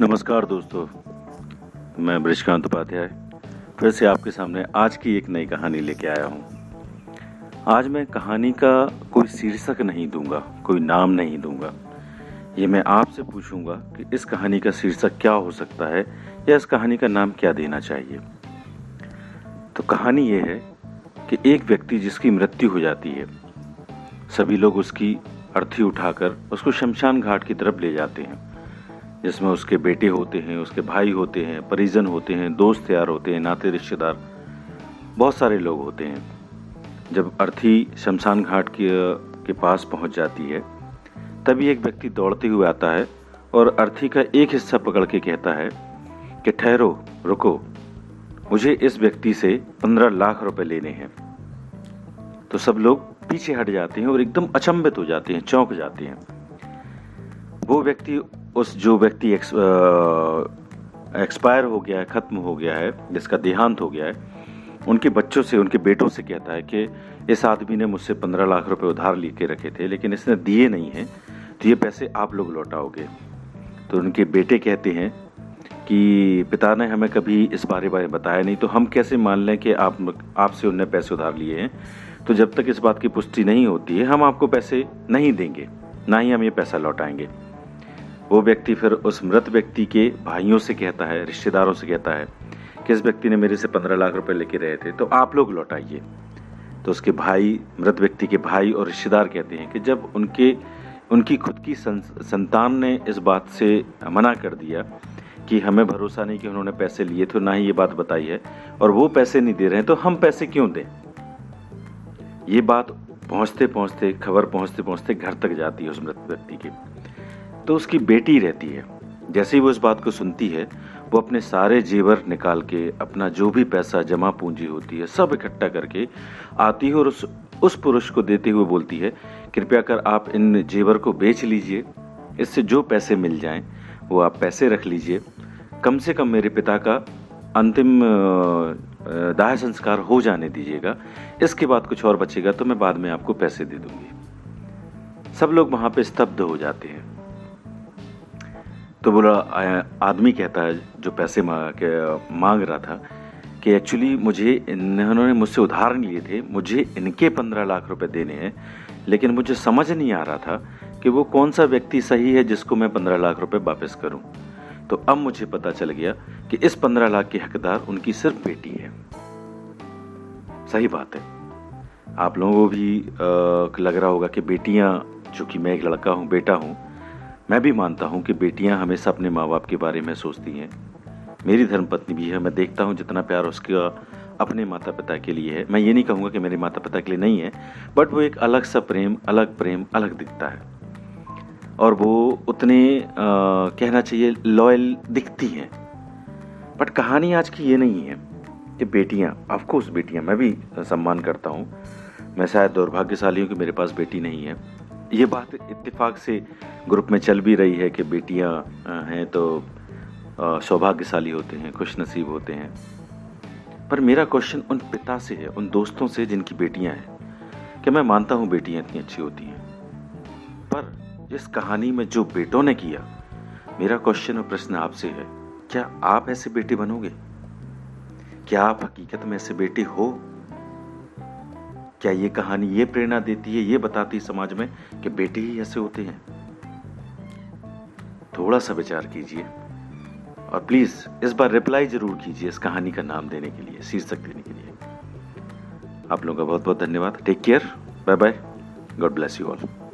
नमस्कार दोस्तों, मैं ब्रिजकांत उपाध्याय, फिर से आपके सामने आज की एक नई कहानी लेके आया हूँ। आज मैं कहानी का कोई शीर्षक नहीं दूँगा, कोई नाम नहीं दूँगा। ये मैं आपसे पूछूँगा कि इस कहानी का शीर्षक क्या हो सकता है, या इस कहानी का नाम क्या देना चाहिए। तो कहानी ये है कि एक व्यक्ति जिसकी मृत्यु हो जाती है, सभी लोग उसकी अर्थी उठाकर उसको शमशान घाट की तरफ़ ले जाते हैं। जिसमें उसके बेटे होते हैं, उसके भाई होते हैं, परिजन होते हैं, दोस्त यार होते हैं, नाते रिश्तेदार, बहुत सारे लोग होते हैं। जब अर्थी शमशान घाट के के पास पहुँच जाती है, तभी एक व्यक्ति दौड़ते हुए आता है और अर्थी का एक हिस्सा पकड़ के कहता है कि ठहरो, रुको, मुझे इस व्यक्ति से पंद्रह लाख रुपए लेने हैं। तो सब लोग पीछे हट जाते हैं और एकदम अचंभित हो जाते हैं, चौंक जाते हैं। वो व्यक्ति उस जो व्यक्ति एक्सपायर हो गया है, ख़त्म हो गया है, जिसका देहांत हो गया है, उनके बच्चों से, उनके बेटों से कहता है कि इस आदमी ने मुझसे पंद्रह लाख रुपए उधार ले के रखे थे, लेकिन इसने दिए नहीं हैं तो ये पैसे आप लोग लौटाओगे। तो उनके बेटे कहते हैं कि, पिता ने हमें कभी इस बारे बारे बताया नहीं तो हम कैसे मान लें कि आप, आपसे उनने पैसे उधार लिए हैं? तो जब तक इस बात की पुष्टि नहीं होती है, हम आपको पैसे नहीं देंगे, ना ही हम ये पैसा लौटाएँगे। वो व्यक्ति फिर उस मृत व्यक्ति के भाइयों से कहता है रिश्तेदारों से कहता है कि इस व्यक्ति ने मेरे से पंद्रह लाख रुपए लेके रहे थे तो आप लोग लौटाइए। तो उसके भाई मृत व्यक्ति के भाई और रिश्तेदार कहते हैं कि जब उनके उनकी खुद की सं, संतान ने इस बात से मना कर दिया कि हमें भरोसा नहीं कि उन्होंने पैसे लिए तो ना ही ये बात बताई है और वो पैसे नहीं दे रहे हैं तो हम पैसे क्यों दें? ये बात पहुँचते पहुँचते खबर पहुँचते पहुँचते घर तक जाती है उस मृत व्यक्ति की। तो उसकी बेटी रहती है। जैसे ही वो इस बात को सुनती है, वो अपने सारे जेवर निकाल के अपना जो भी पैसा जमा पूंजी होती है, सब इकट्ठा करके आती है और उस उस पुरुष को देते हुए बोलती है, कृपया कर आप इन जेवर को बेच लीजिए। इससे जो पैसे मिल जाएँ, वो आप पैसे रख लीजिए। कम से कम मेरे पिता का अंतिम दाह संस्कार हो जाने दीजिएगा। इसके बाद कुछ और बचेगा तो मैं बाद में आपको पैसे दे दूँगी। सब लोग वहाँ पे स्तब्ध हो जाते हैं। तो बोला आदमी कहता है जो पैसे मांग रहा था कि एक्चुअली मुझे इन्होंने मुझसे उधार लिए थे, मुझे इनके पंद्रह लाख रुपए देने हैं, लेकिन मुझे समझ नहीं आ रहा था कि वो कौन सा व्यक्ति सही है जिसको मैं पंद्रह लाख रुपए वापस करूँ। तो अब मुझे पता चल गया कि इस पंद्रह लाख के हकदार उनकी सिर्फ़ बेटी है। सही बात है। आप लोगों को भी लग रहा होगा कि बेटियाँ जो कि मैं एक लड़का हूँ, बेटा हूँ मैं भी मानता हूँ कि बेटियाँ हमेशा अपने माँ बाप के बारे में सोचती हैं। मेरी धर्मपत्नी भी है मैं देखता हूँ जितना प्यार उसका अपने माता पिता के लिए है। मैं ये नहीं कहूँगा कि मेरे माता पिता के लिए नहीं है बट वो एक अलग सा प्रेम अलग प्रेम अलग दिखता है। और वो उतने आ, कहना चाहिए लॉयल दिखती हैं। बट कहानी आज की ये नहीं है कि बेटियाँ ऑफकोर्स बेटियाँ मैं भी सम्मान करता हूँ। मैं शायद दुर्भाग्यशाली हूँ कि मेरे पास बेटी नहीं है। ये बात इत्तेफाक से ग्रुप में चल भी रही है कि बेटियाँ हैं तो सौभाग्यशाली होते हैं खुश नसीब होते हैं। पर मेरा क्वेश्चन उन पिता से है, उन दोस्तों से जिनकी बेटियाँ हैं, कि मैं मानता हूँ बेटियाँ इतनी अच्छी होती हैं। पर जिस कहानी में जो बेटों ने किया, मेरा क्वेश्चन और प्रश्न आपसे है, क्या आप ऐसे बेटे बनोगे? क्या आप हकीकत में ऐसे बेटे हो? क्या ये कहानी ये प्रेरणा देती है, ये बताती है समाज में कि बेटे ही ऐसे होते हैं? थोड़ा सा विचार कीजिए और प्लीज़ इस बार रिप्लाई ज़रूर कीजिए इस कहानी का नाम देने के लिए, शीर्षक देने के लिए। आप लोगों का बहुत बहुत धन्यवाद। Take care bye bye God bless you all